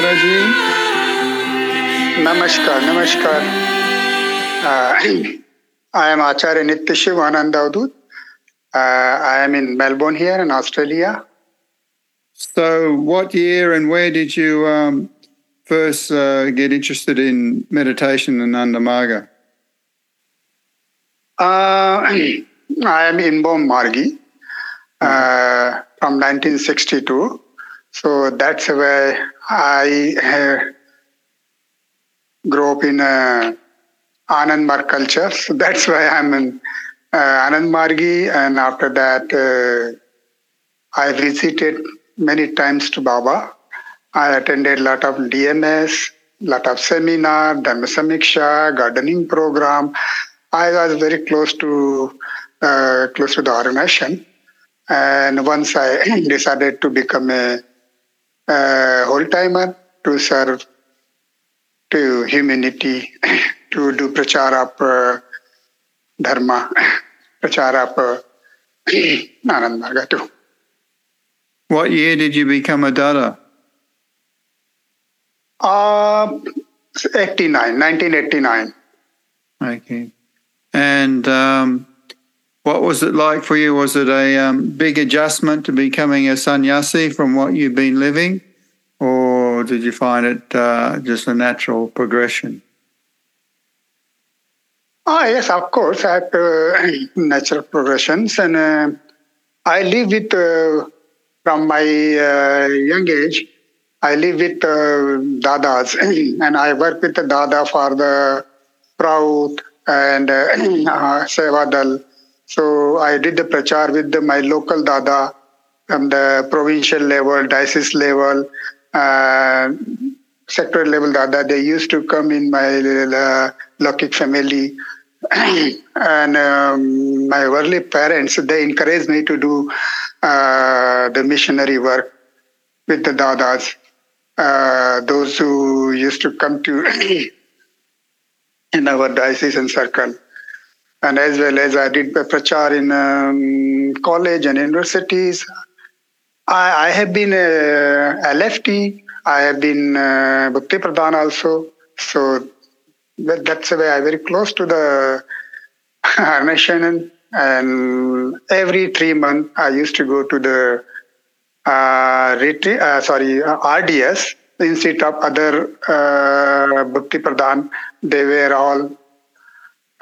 Dadaji. Namaskar, namaskar. Uh, I am Acharya Nityashivananda Avdut. Uh, I am in Melbourne here in Australia. So, what year and where did you um, first uh, get interested in meditation and Ananda Marga? Uh, I am in Bom Margi uh, from 1962. So that's why I uh, grew up in uh, Anand Marg culture. So that's why I'm in uh, Anand Margi. And after that, uh, I visited many times to Baba. I attended a lot of DMC, lot of seminar, Dharma Samiksha, gardening program. I was very close to uh, close to the organization. And once I decided to become a, a whole timer to serve to humanity, to do prachar of dharma, prachar of Anand Marga too. What year did you become a Dada? Uh, 89, 1989. Okay. And um, what was it like for you? Was it a um, big adjustment to becoming a sannyasi from what you've been living? Or did you find it uh, just a natural progression? Ah, yes, of course. I have uh, natural progressions, and uh, I live with uh, from my young age. I live with dadas, and I work with the dada for the Prout and uh, Sevadal. So I did the prachar with the, my local dada from the provincial level, diocese level, uh, sector level dada. They used to come in my uh, Lokik family. and um, my early parents, they encouraged me to do uh, the missionary work with the dadas. Uh, those who used to come to in our diocesan circle. And as well as I did prachar in um, college and universities. I, I have been a, a, LFT. I have been uh, Bhukti Pradhan also. So that, that's why I'm very close to the nation. And every three months, I used to go to the uh, uh, sorry, uh, RDS instead of other uh, Bhukti Pradhan. They were all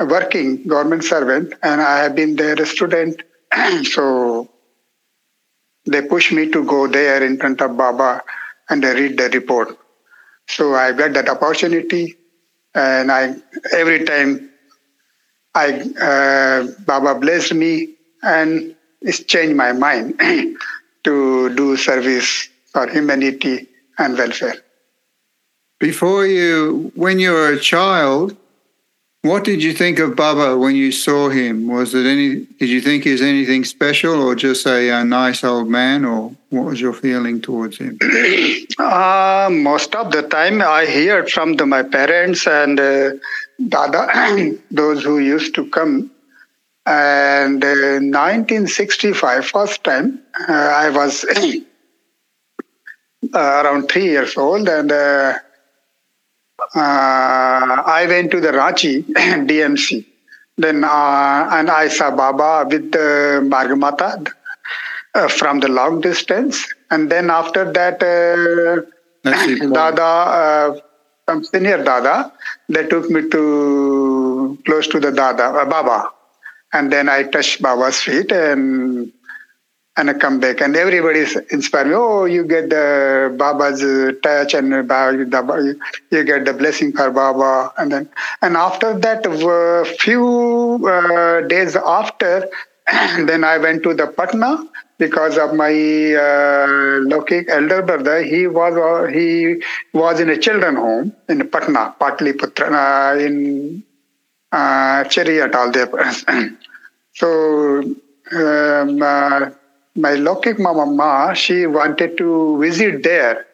working government servant, and I have been their student. so they pushed me to go there in front of Baba and read the report. So I got that opportunity, and I every time I uh, Baba blessed me, and it's changed my mind to do service for humanity and welfare. Before you, when you were a child, what did you think of Baba when you saw him? Was it any? Did you think he was anything special, or just a, a nice old man, or what was your feeling towards him? uh, most of the time, I heard from the, my parents and uh, Dada, those who used to come. And uh, 1965, first time, uh, I was around three years old, and uh, Uh, I went to the Ranchi DMC. Then uh, and I saw Baba with the Margamata uh, from the long distance, and then after that, uh, Dada, some senior Dada, they took me to close to the Dada Baba, and then I touched Baba's feet and and I come back and everybody's inspired me. Oh, you get the Baba's touch and you get the blessing for Baba. And then, and after that, a few uh, days after, then I went to the Patna because of my uh, elder brother. He was uh, he was in a children home in Patna, Patliputra, uh, in uh, Cherry all there. so. Um, uh, my Lokik Mama, she wanted to visit there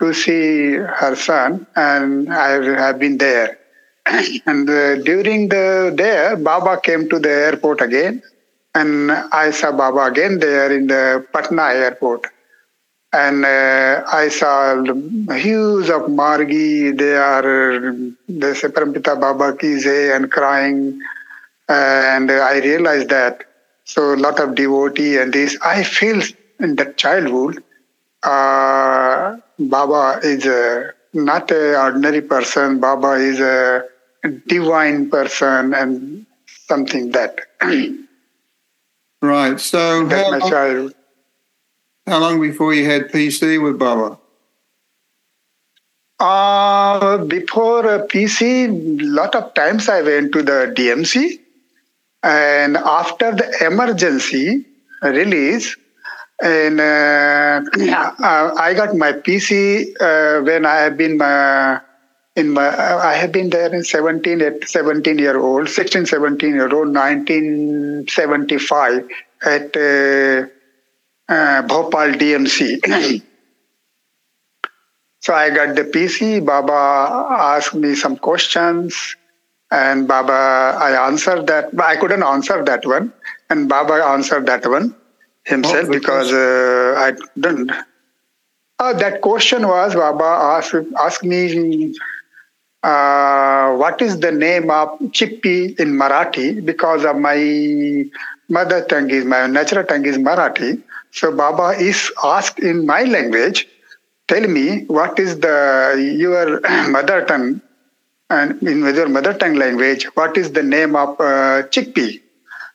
to see her son, and I have been there. and uh, during the there, Baba came to the airport again, and I saw Baba again there in the Patna airport. and uh, I saw hues of Margi. They are they say Baba Kize and crying, and I realized that. So a lot of devotee and this. I feel in that childhood, uh, Baba is a, not an ordinary person. Baba is a divine person and something that. right. So that's my childhood. How long before you had PC with Baba? Uh, before uh, PC, lot of times I went to the DMC, and after the emergency release, and uh, I got my PC uh, when I have been uh, in my I have been there in 17 at 17 year old, 16, 17 year old, 1975 at uh, uh, Bhopal DMC. so I got the PC. Baba asked me some questions, and Baba, I answered that. I couldn't answer that one, and Baba answered that one himself because uh, I didn't. Uh, that question was Baba asked, asked me uh, what is the name of Chippi in Marathi because of my mother tongue is my natural tongue is Marathi. So Baba is asked in my language, tell me what is the your mother tongue and in your mother tongue language, what is the name of uh, chickpea?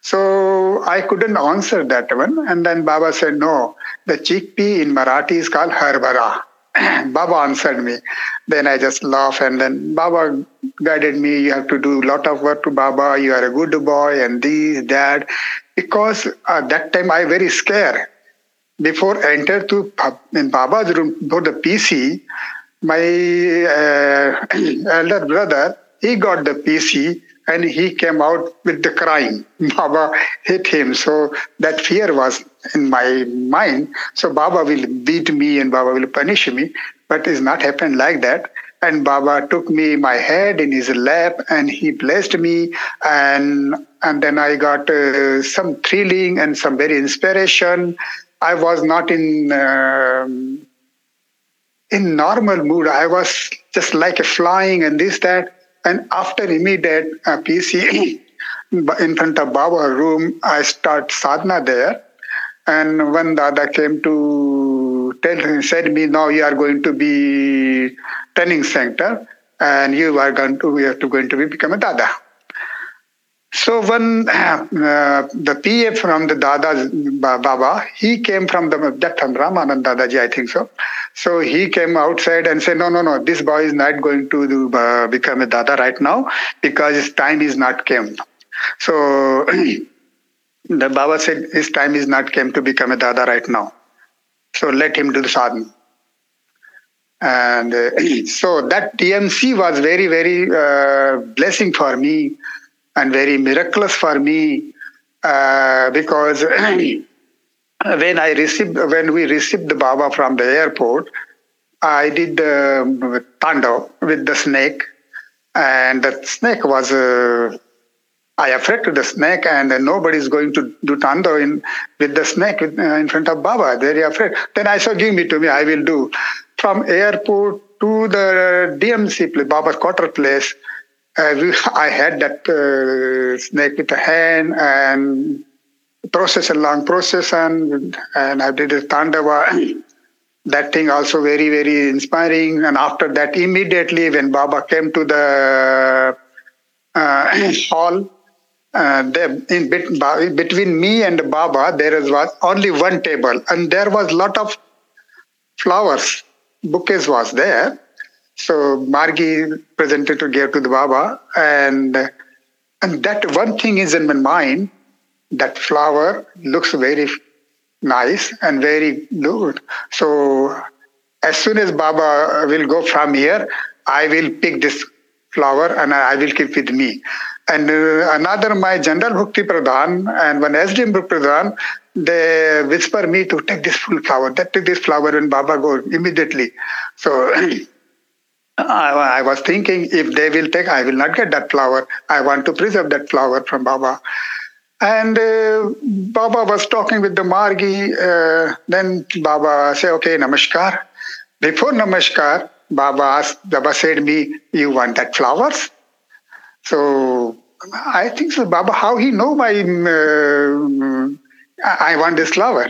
So I couldn't answer that one. And then Baba said, no, the chickpea in Marathi is called harbara. Baba answered me. Then I just laughed and then Baba guided me. You have to do a lot of work to Baba. You are a good boy and this, that. Because at that time I very scared before I entered to in Baba's room for the PC, my uh, elder brother he got the PC and he came out with the crying. Baba hit him, so that fear was in my mind. So Baba will beat me and Baba will punish me, but it's not happened like that. And Baba took me my head in his lap and he blessed me and and then I got uh, some thrilling and some very inspiration I was not in um, in normal mood. I was just like a flying and this that. And after immediate uh, PC in front of Baba room, I start sadhana there. And when Dada came to tell said me, now you are going to be training center, and you are going to, you are going to be become a Dada. So when uh, the PA from the Dada Baba, he came from the that time Ramanand Dadaji, I think so. So he came outside and said, no, no, no, this boy is not going to do, uh, become a Dada right now because his time is not came. So the Baba said his time is not came to become a Dada right now. So let him do the sadhana. And uh, so that DMC was very, very uh, blessing for me and very miraculous for me uh, because when I received when we received the Baba from the airport, I did the Tandav with the snake, and the snake was. Uh, I afraid to the snake, and nobody is going to do Tandav in with the snake uh, in front of Baba. Very afraid. Then I said, "Give me to me. I will do." From airport to the DMC place, Baba's quarter place, I had that uh, snake with a hand and process a long process and and I did a Tandava. that thing also very very inspiring. And after that, immediately when Baba came to the uh, hall, uh, there, in between me and Baba, there was only one table, and there was lot of flowers, bouquets was there so Margi presented to give to the Baba, and and that one thing is in my mind. That flower looks very nice and very good. So as soon as Baba will go from here, I will pick this flower and I will keep with me. And uh, another, my general Bhukti Pradhan and one SDM Pradhan, they whisper me to take this full flower. That take this flower when Baba goes immediately. So I, I, was thinking if they will take, I will not get that flower. I want to preserve that flower from Baba. And uh, Baba was talking with the Margi. Uh, then Baba said, okay, namaskar. Before namaskar, Baba asked, Baba said me, you want that flowers? So I think so, Baba, how he know my, uh, I want this flower.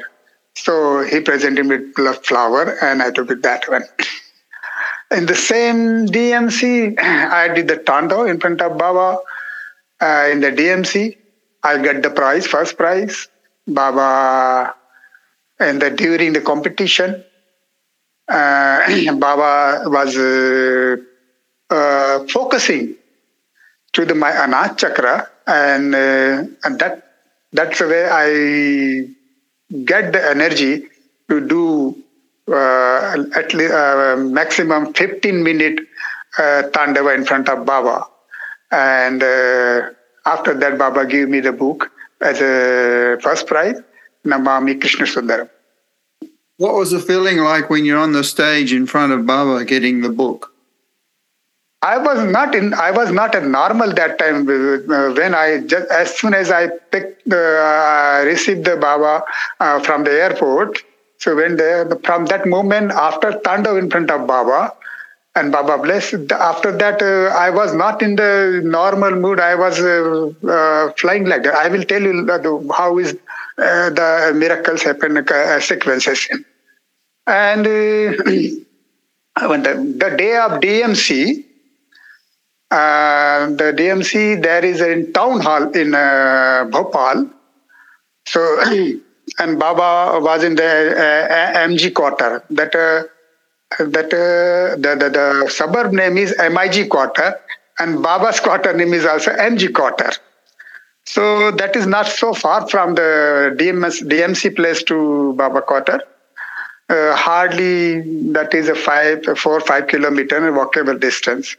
So he presented me with flower and I took it that one. In the same DMC, I did the Tandav in front of Baba. Uh, in the DMC, I got the prize, first prize. Baba, and the, during the competition, uh, Baba was uh, uh, focusing to the my Anat chakra, and uh, and that that's the way I get the energy to do at least uh, maximum 15 minute uh, Tandava in front of Baba. And uh, after that, Baba gave me the book as a first prize, Namami Krishna Sundaram. What was the feeling like when you're on the stage in front of Baba getting the book? I was not in. I was not a normal that time. Uh, when I just as soon as I picked, uh, received the Baba uh, from the airport. So when the, from that moment after Tandav in front of Baba, and Baba bless. After that, uh, I was not in the normal mood. I was uh, uh, flying like that. I will tell you how is the miracles happen sequences. And when the, the day of DMC, uh, the DMC there is in town hall in uh, Bhopal. So, and Baba was in the uh, MG quarter. That uh, that uh, the, the the suburb name is MIG quarter, and Baba's quarter name is also MG quarter. So that is not so far from the DMS, DMC place to Baba quarter. Uh, hardly that is a five, four, five kilometer walkable distance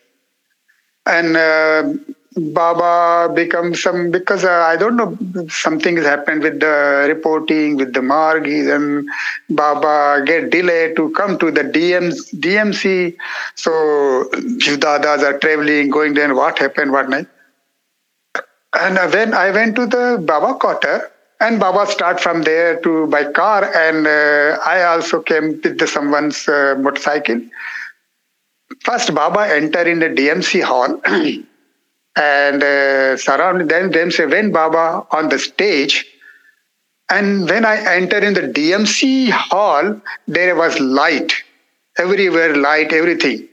and uh, Baba becomes some because uh, I don't know something has happened with the reporting with the Margis and Baba get delayed to come to the DM, DMC. So Dadas are traveling, going there. What happened? What night? And uh, when I went to the Baba quarter, and Baba start from there to by car, and uh, I also came with the, someone's uh, motorcycle. First, Baba enter in the DMC hall and uh, surround them. Say when Baba on the stage, and when I enter in the DMC hall, there was light everywhere, light everything,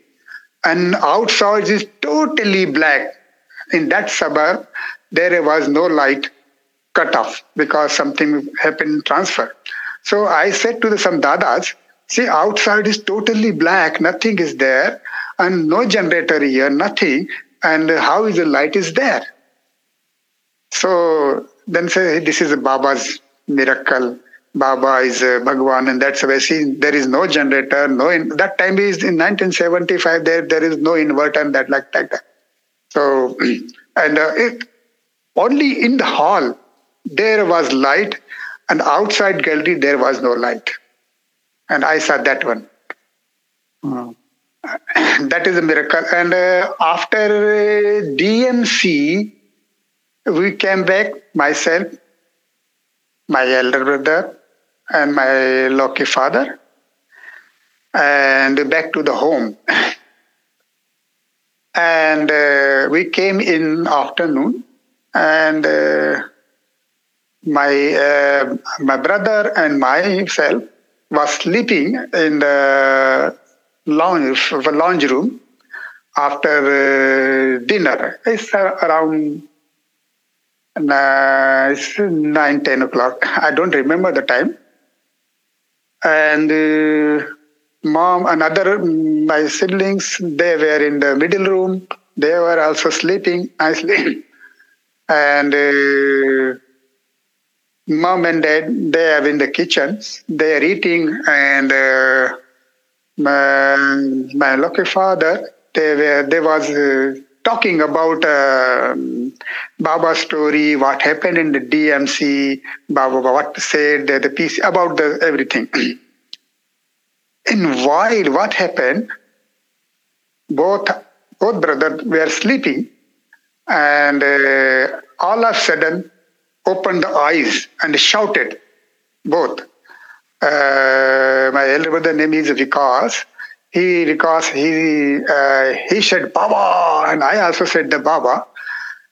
and outside is totally black. In that suburb, there was no light cut off because something happened transfer. So I said to the, some dadas, see, outside is totally black, nothing is there and no generator here, nothing. And how is the light is there? So then say this is Baba's miracle. Baba is uh, Bhagwan, and that's why see there is no generator. No, in, that time is in 1975. There there is no inverter and that like that. So and uh, it only in the hall there was light, and outside gallery there was no light, and I saw that one. Hmm. that is a miracle. And uh, after uh, DMC, we came back, myself, my elder brother, and my Lokik father, and back to the home. and uh, we came in afternoon, and uh, my uh, my brother and myself was sleeping in the lounge, a lounge room after uh, dinner. It's uh, around uh, it's 9, 10 o'clock. I don't remember the time. And uh, mom and other, my siblings, they were in the middle room. They were also sleeping nicely. and uh, mom and dad, they are in the kitchens. They are eating and uh, my, my Lokik father, they were, they was uh, talking about uh, Baba's story, what happened in the DMC, Baba, what said, the, the piece, about the everything. and while what happened, both both brothers were sleeping, and uh, all of a sudden, opened the eyes and shouted, both. Elder brother name is Vikas. He, because he, uh, he said Baba, and I also said the Baba.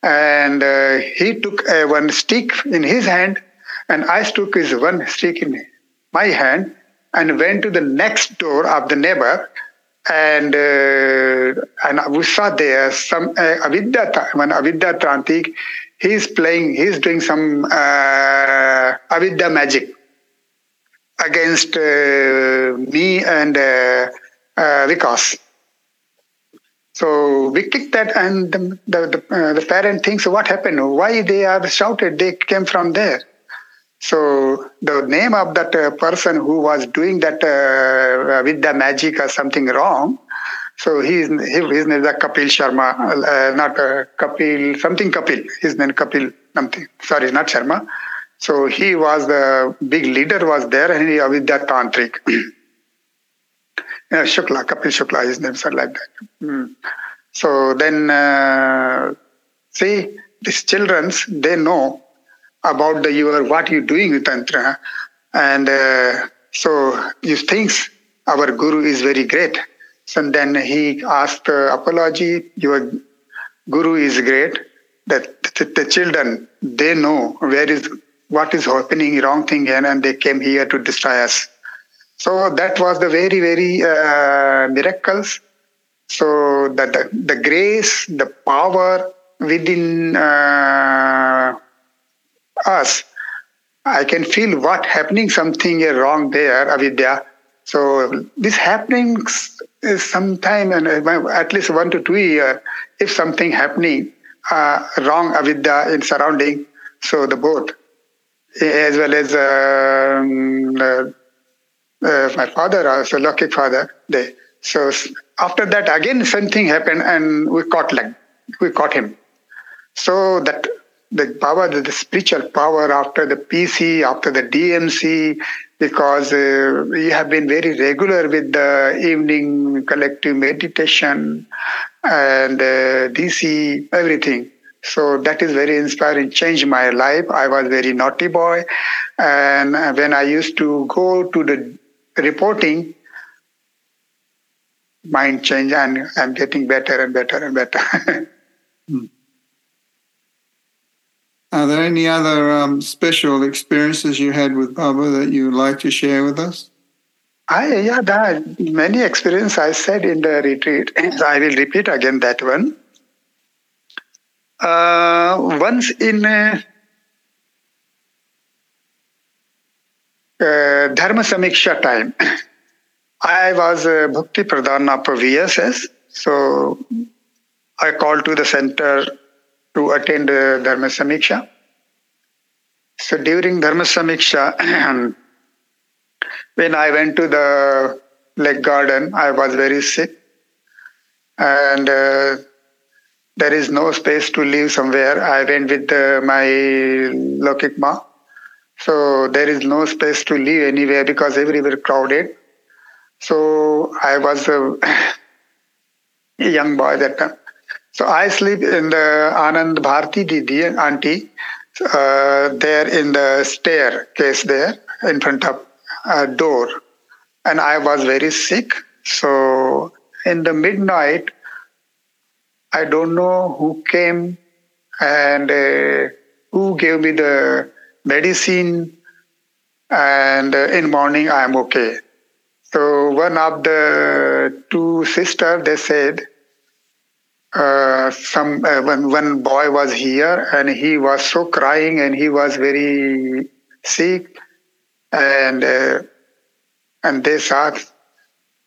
And uh, he took uh, one stick in his hand, and I took his one stick in my hand, and went to the next door of the neighbor and uh, and we saw there some uh, Avidya, when Avidya Tantrik, he's playing, he's doing some uh, Avidya magic against uh, me and uh, uh, Vikas. So we kicked that, and the the, the, the parent thinks, what happened? Why they are shouted? They came from there. So the name of that uh, person who was doing that uh, with the magic or something wrong. So he's his name is Kapil Sharma, uh, not Kapil something Kapil. His name Kapil something. Sorry, not Sharma. So he was the big leader was there, and he with that tantric. Shukla, Kapil Shukla, his name, something like that. Mm. So then, uh, see, these childrens, they know about the your what you're doing with tantra, and uh, so you thinks our guru is very great. So then he asked uh, apology. Your guru is great. That the, the, children they know where is what is happening wrong thing and, and they came here to destroy us. So that was the very very uh, miracles. So that the, the grace, the power within uh, us, I can feel what happening something is wrong there, avidya. So this happening is sometime and uh, at least one to two year. If something happening uh, wrong avidya in surrounding, so the both as well as um, uh, uh, my father, also Lokik father, they. So after that again something happened and we caught like we caught him. So that the power, the, the spiritual power after the PC, after the DMC, because uh, we have been very regular with the evening collective meditation and uh, DC, everything. So that is very inspiring, changed my life. I was very naughty boy. And when I used to go to the reporting, mind change and I'm getting better and better and better. Hmm. Are there any other um, special experiences you had with Baba that you would like to share with us? I, yeah, there are many experiences I said in the retreat. I will repeat again that one. Uh, once in uh, uh, Dharma Samiksha time, I was uh, Bhukti Pradhana for VSS. So I called to the center to attend uh, Dharma Samiksha. So during Dharma Samiksha, when I went to the lake garden, I was very sick. And uh, there is no space to live somewhere. I went with uh, my Lokikma. So there is no space to live anywhere because everywhere crowded. So I was a young boy that time. So I sleep in the Anand Bharti Didi, auntie, uh, there in the staircase there in front of a door. And I was very sick. So in the midnight, I don't know who came and uh, who gave me the medicine. And uh, in morning, I am okay. So one of the two sisters, they said, uh, some uh, when one boy was here and he was so crying and he was very sick and uh, and they saw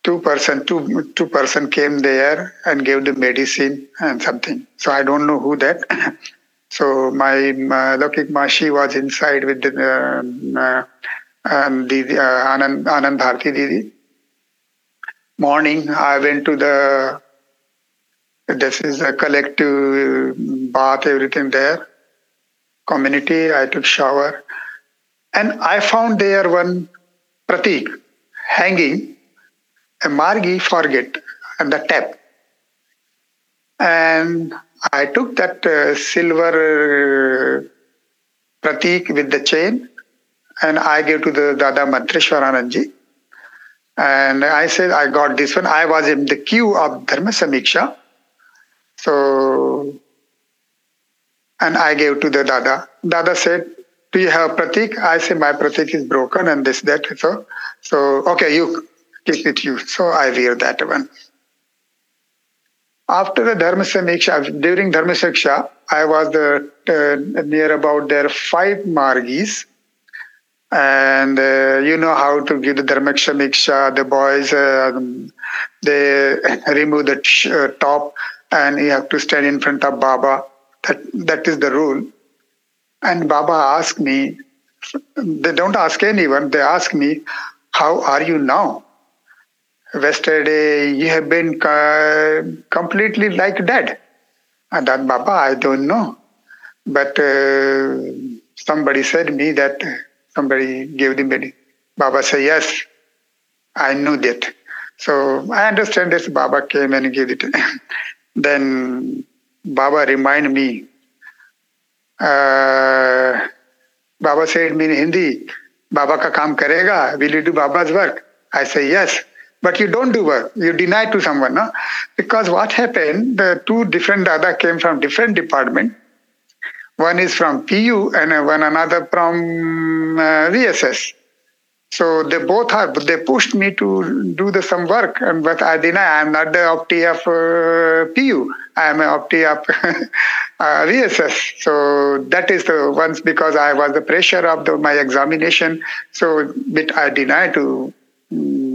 two person two two person came there and gave the medicine and something so i don't know who that so my, my Lokik Mashi was inside with the uh, uh, um, Didi, uh, Anand, Anand Bharti Didi. Morning, I went to the this is a collective bath, everything there. Community, I took shower. And I found there one pratik hanging, a margi forget, and the tap. And I took that uh, silver pratik with the chain, and I gave to the Dada Mantreshwaranandji. And I said, I got this one. I was in the queue of Dharma Samiksha. So, and I gave to the Dada. Dada said, Do you have pratik? I said, My pratik is broken and this, that. So, so okay, you keep it you. So I wear that one. After the Dharma Samiksha, during Dharma Samiksha, I was uh, near about there five margis. And uh, you know how to give the Dharma Samiksha, the boys, uh, they remove the t- uh, top and you have to stand in front of Baba. That, that is the rule. And Baba asked me, they don't ask anyone, they ask me, How are you now? Yesterday you have been uh, completely like dead. And that Baba, I don't know. But uh, somebody said me that somebody gave the medicine. Baba said, Yes, I knew that. So I understand this. Baba came and gave it. then Baba reminded me. Uh, Baba said me in Hindi, Baba ka kaam karega, will you do Baba's work? I say yes. But you don't do work. You deny to someone, no? Because what happened, the two different Dada came from different department. One is from PU and one another from uh, VSS. So they both are, they pushed me to do the some work, and but I deny. I am not the opti of uh, PU. I am an opti of uh, VSS. So that is the ones because I was the pressure of the, my examination. So bit I deny to um,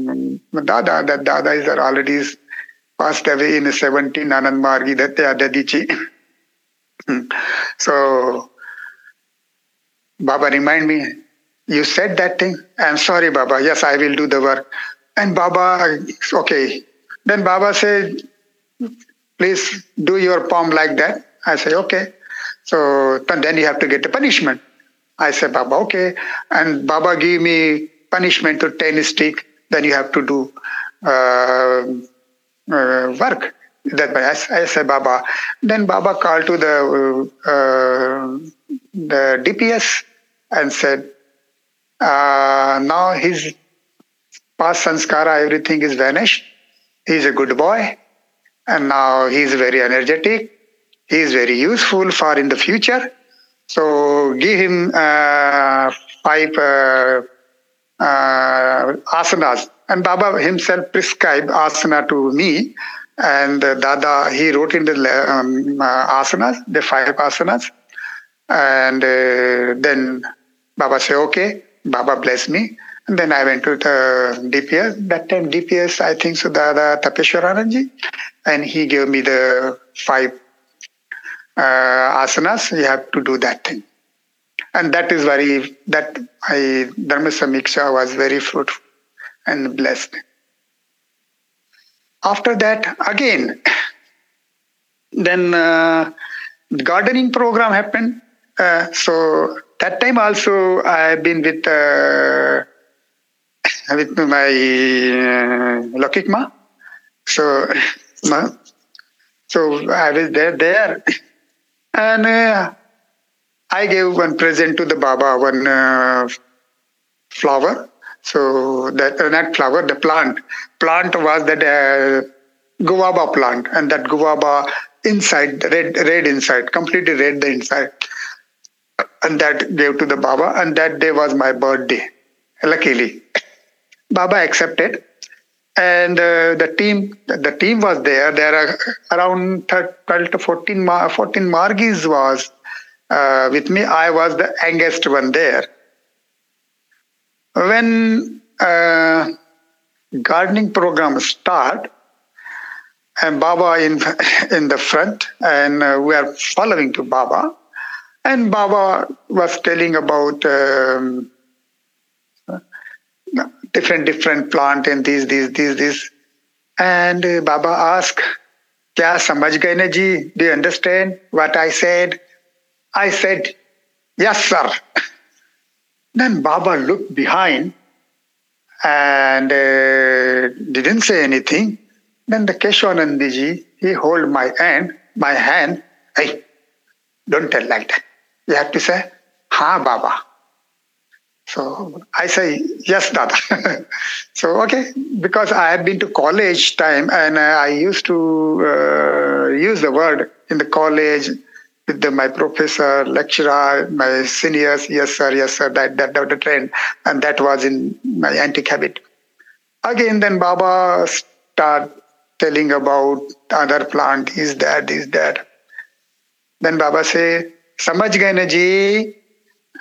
Dada that Dada is already passed away in 17 Anand Margi are Dadhichi. so Baba remind me, you said that thing? I'm sorry, Baba. Yes, I will do the work. And Baba, okay. Then Baba said, please do your palm like that. I say, okay. So then you have to get the punishment. I said, Baba, okay. And Baba gave me punishment to tennis stick. Then you have to do uh, uh, work. That I, I said, Baba. Then Baba called to the uh, the DPS and said, uh, now his past sanskara, everything is vanished. He's a good boy, and now he's very energetic. He is very useful for in the future. So give him uh, five uh, uh, asanas. And Baba himself prescribed asana to me. And uh, Dada, he wrote in the um, uh, asanas, the five asanas. And uh, then Baba said, okay, Baba bless me. And then I went to the DPS. That time DPS, I think so, Dada Tapeshwaranandji. And he gave me the five uh, asanas. You have to do that thing. And that is very, that I, Dharma Samiksha was very fruitful and blessed. After that, again, then uh, gardening program happened. Uh, so that time also I've been with uh, with my uh, Lokikma. So, so I was there there, and uh, I gave one present to the Baba, one uh, flower. So that uh, not flower, the plant. Plant was that uh, guava plant, and that guava inside red, red inside, completely red the inside, and that gave to the Baba. And that day was my birthday. Luckily, Baba accepted, and uh, the team the team was there. There are around 12 to 14, 14 Margis was uh, with me. I was the youngest one there. When uh, gardening program start, and Baba in in the front, and uh, we are following to Baba, and Baba was telling about. Um, different different plant and these these these this, and baba asked kya samajh gaye na ji do you understand what i said I said, Yes, sir. Then Baba looked behind and uh, didn't say anything. Then the Keshavanandiji, he hold my hand, my hand. Hey, don't tell like that. You have to say, Ha, Baba. So I say, yes, Dada. so, okay, because I had been to college time and I used to uh, use the word in the college with my professor, lecturer, my seniors, yes, sir, yes, sir, that, that, that the trend. And that was in my antique habit. Again, then Baba start telling about other plant, is that, is that. Then Baba say, Samajh gaye ji,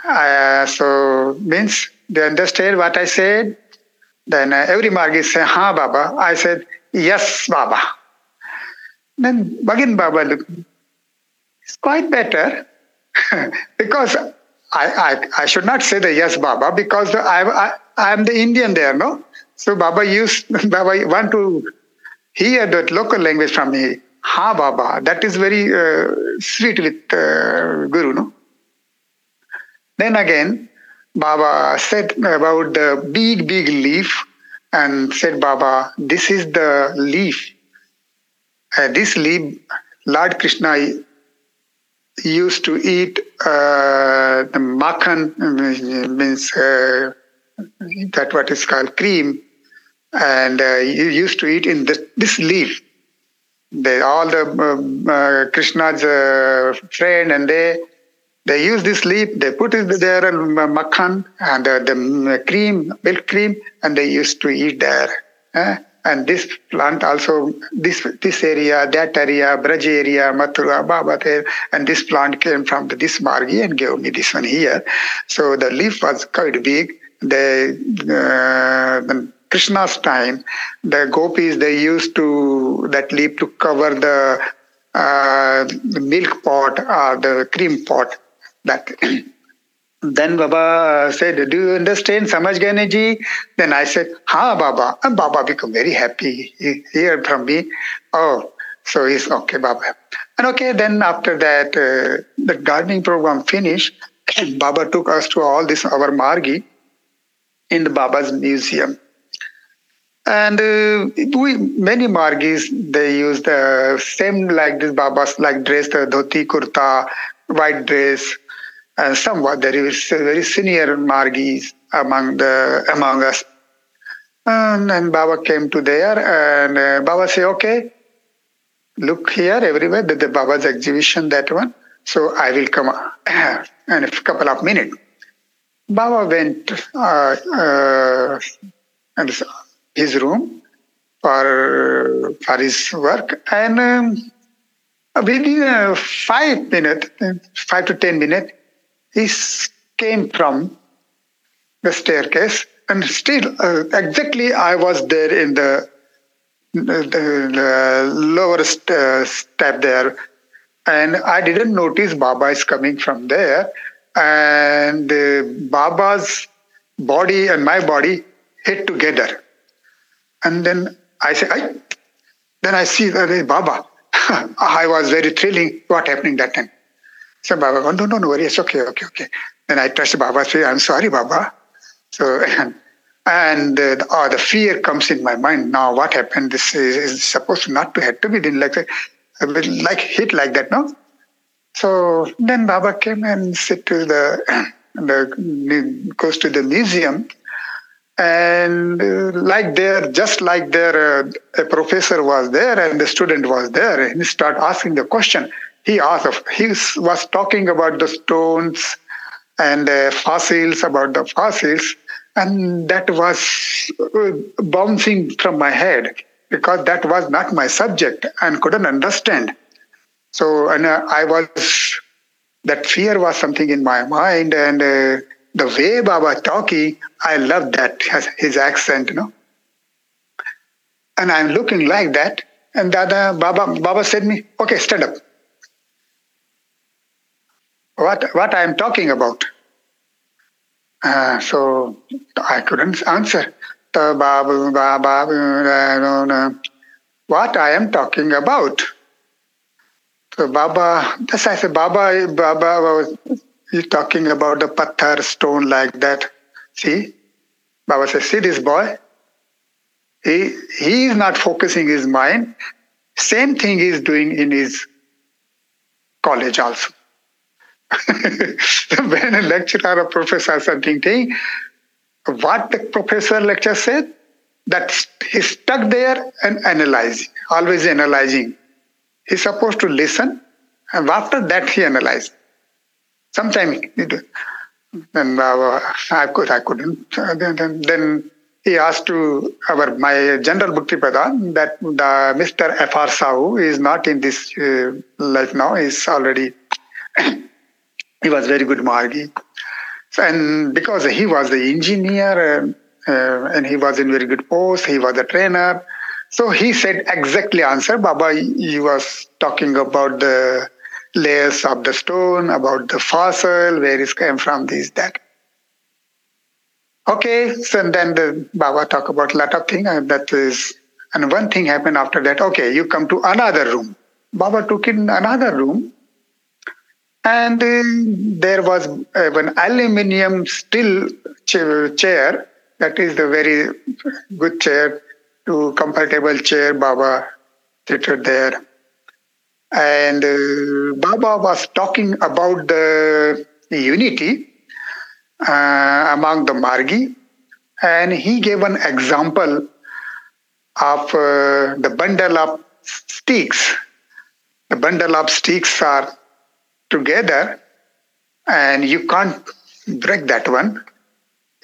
uh, so means they understand what I said. Then uh, every Margi say, Ha Baba. I said, Yes, Baba. Then again Baba look, it's quite better because I, I, I should not say the yes Baba because I, I, I am the Indian there, no? So Baba used, Baba want to hear that local language from me. Ha Baba. That is very uh, sweet with uh, Guru, no? Then again, Baba said about the big, big leaf and said, Baba, this is the leaf. Uh, this leaf, Lord Krishna used to eat uh, the makhan, means uh, that what is called cream, and uh, used to eat in this, this leaf. They, all the um, uh, Krishna's uh, friend and they they use this leaf, they put it there, uh, makhan and uh, the cream, milk cream, and they used to eat there. And this plant also, this this area, that area, Braj area, Mathura, Babater, and this plant came from this margi and gave me this one here. So the leaf was quite big. The, uh, Krishna's time, the gopis they used to that leaf to cover the, uh, the milk pot or the cream pot that then Baba said, Do you understand Samaj ji? Then I said, Ha Baba. And Baba became very happy. He heard from me. Oh, so he's okay, Baba. And okay, then after that, uh, the gardening program finished. Baba took us to all this our margi in the Baba's museum. And uh, we many margis they use the same like this Baba's like dress, the dhoti kurta, white dress, and somewhat there is very senior margis among the among us. And, and Baba came to there, and uh, Baba said, "Okay, look here everywhere. That the Baba's exhibition, that one. So I will come in a couple of minutes." Baba went uh, uh, his room for for his work, and um, within uh, five minutes, five to ten minutes, he came from the staircase, and still uh, exactly I was there in the, the, the lower st- uh, step there, and I didn't notice Baba is coming from there, and uh, Baba's body and my body hit together, and then I say, I, then I see Baba. I was very thrilling. What happening that time? So Baba, oh, no, no, no worry, it's okay, okay, okay. Then I touched Baba, I'm sorry, Baba. So, and, and uh, oh, the fear comes in my mind. Now, what happened? This is, is supposed not to have to be done like like hit like that, no? So then Baba came and sit to the, the goes to the museum, and uh, like there, just like there, uh, a professor was there and the student was there, and he start asking the question he asked, he was talking about the stones and uh, fossils, about the fossils, and that was uh, bouncing from my head because that was not my subject and couldn't understand. So, and uh, I was, that fear was something in my mind, and uh, the way Baba talking, I loved that, his accent, you know. And I'm looking like that, and Dada, Baba, Baba said me, okay, stand up what what I am talking about. Uh, so I couldn't answer. What I am talking about. So Baba, I said, Baba, Baba was he's talking about the patthar stone like that. See? Baba says, see this boy? He, he is not focusing his mind. Same thing he is doing in his college also. when a lecturer or a professor something thing, what the professor lecture said, that he's stuck there and analyzing, always analyzing. He's supposed to listen, and after that he analyzes. Sometimes then uh, I could I couldn't. Uh, then, then he asked to our my general Bhakti that the Mr. F.R. Sahu is not in this uh, life now. He's already he was very good Margi. And because he was the engineer uh, uh, and he was in very good post, he was a trainer. So he said exactly answer. Baba, you was talking about the layers of the stone, about the fossil, where it came from, this, that. Okay, so then the Baba talk about lot of things. That is, and one thing happened after that. Okay, you come to another room. Baba took in another room, and uh, there was uh, an aluminium steel chair. That is the very good chair, to comfortable chair. Baba seated there and uh, Baba was talking about the unity uh, among the Margi, and he gave an example of uh, the bundle of sticks. The bundle of sticks are together, and you can't break that one.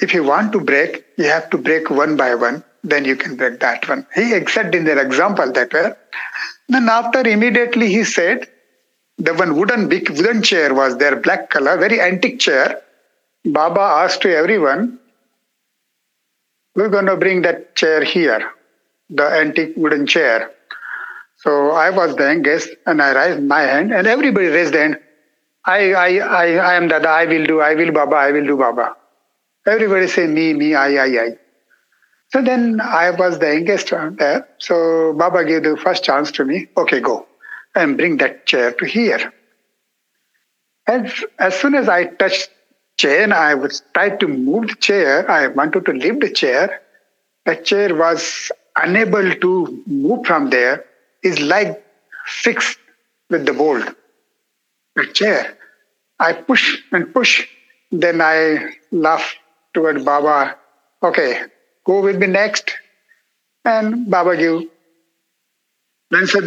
If you want to break, you have to break one by one, then you can break that one. He accepted in their example that way. Then after immediately he said, the one wooden big wooden chair was there, black color, very antique chair. Baba asked to everyone, we're going to bring that chair here, the antique wooden chair. So I was the youngest and I raised my hand and everybody raised their hand. I, I, I, I am Dada, I will do, I will Baba, I will do Baba. Everybody say me, me, I, I, I. So then I was the youngest there. So Baba gave the first chance to me. Okay, go and bring that chair to here. As, as soon as I touched chair I was tried to move the chair, I wanted to lift the chair. The chair was unable to move from there. Is like fixed with the bolt. The chair. I push and push. Then I laugh toward Baba. Okay, who will be next? And Baba gave. Then said,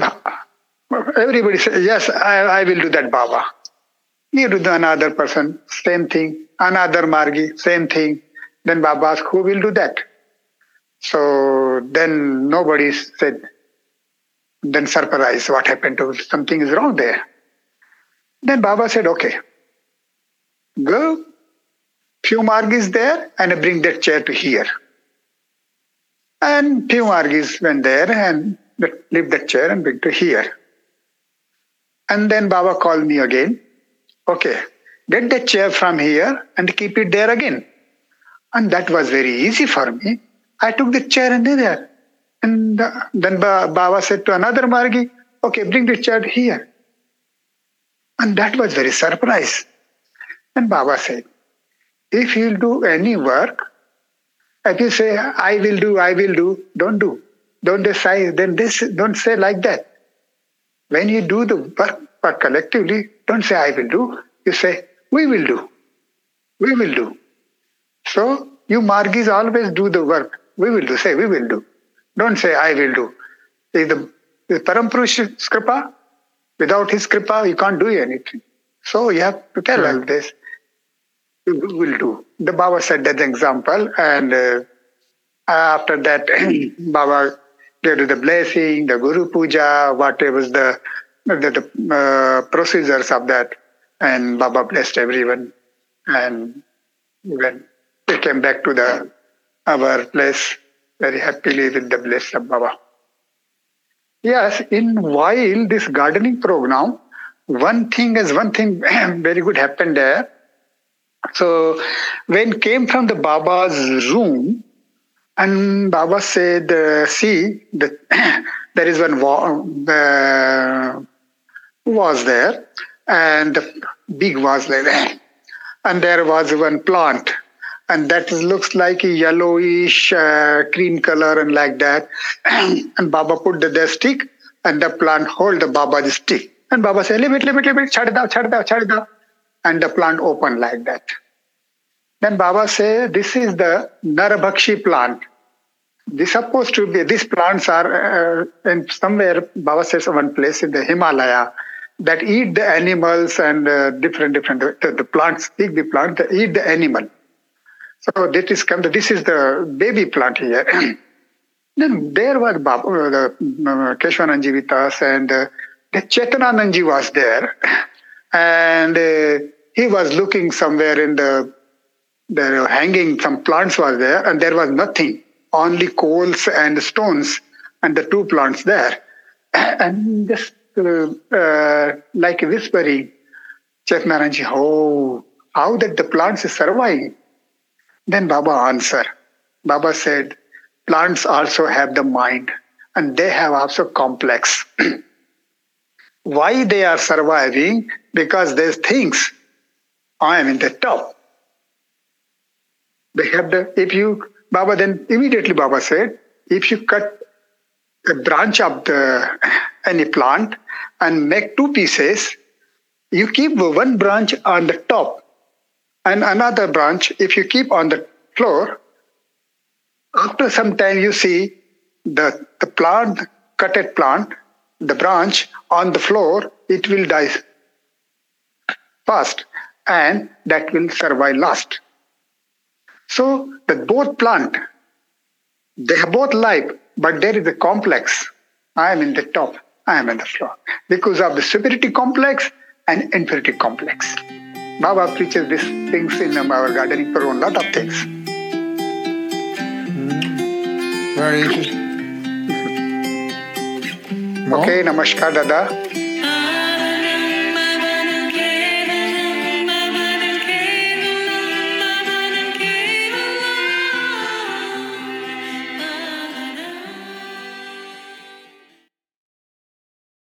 everybody said, yes, I, I will do that, Baba. You do the another person, same thing. Another Margi, same thing. Then Baba asked, who will do that? So then nobody said, then surprise, what happened to something is wrong there. Then Baba said, okay, go, few Margis there and bring that chair to here. And few Margis went there and left that chair and bring to here. And then Baba called me again. Okay, get the chair from here and keep it there again. And that was very easy for me. I took the chair and there. And then Baba said to another Margi, okay, bring the chair here. And that was very surprise. And Baba said, if you'll do any work, if you say, I will do, I will do, don't do. Don't decide, then this, don't say like that. When you do the work, work collectively, don't say, I will do. You say, we will do. We will do. So, you Margis always do the work. We will do. Say, we will do. Don't say, I will do. Is the, the Parampurusha's kripa, without his kripa, you can't do anything. So, you have to tell like this will do. The Baba said that example, and uh, after that, Baba gave the blessing, the Guru Puja, whatever the the, the uh, procedures of that, and Baba blessed everyone, and when we came back to the our place very happily with the bless of Baba. Yes, in while this gardening program, one thing is one thing very good happened there so when came from the Baba's room, and Baba said, uh, "See, the, there is one wa- uh, was there, and the big was there, and there was one plant, and that looks like a yellowish uh, cream color and like that. and Baba put the, the stick, and the plant hold the Baba's stick, and Baba said, "Leave it, leave it, leave it, chhad dao, chhad dao, chhad dao." And the plant open like that. Then Baba say this is the Narabhakshi plant. This is supposed to be these plants are uh, in somewhere Baba says one place in the Himalaya that eat the animals and uh, different different the, the plants eat the plant eat the animal. So this is come. This is the baby plant here. then there was Baba, uh, uh, Keshwananji with us, and uh, the Chetanananji was there, and uh, he was looking somewhere in the there hanging some plants were there, and there was nothing, only coals and stones, and the two plants there, and just uh, uh, like whispering, Chetanananji, oh, how that the plants is surviving? Then Baba answered. Baba said, plants also have the mind and they have also complex. Why they are surviving? Because there's things. I am in the top. They have the, if you, Baba then immediately Baba said, if you cut a branch of the any plant and make two pieces, you keep one branch on the top and another branch, if you keep on the floor, after some time you see the, the plant, cutted plant, the branch on the floor, it will die fast and that will survive last. So the both plant, they have both life, but there is a complex. I am in the top, I am in the floor. Because of the superiority complex and inferiority complex. Baba preaches these things in our gardening for a lot of things. Hmm. Very interesting. Okay, namaskar, Dada.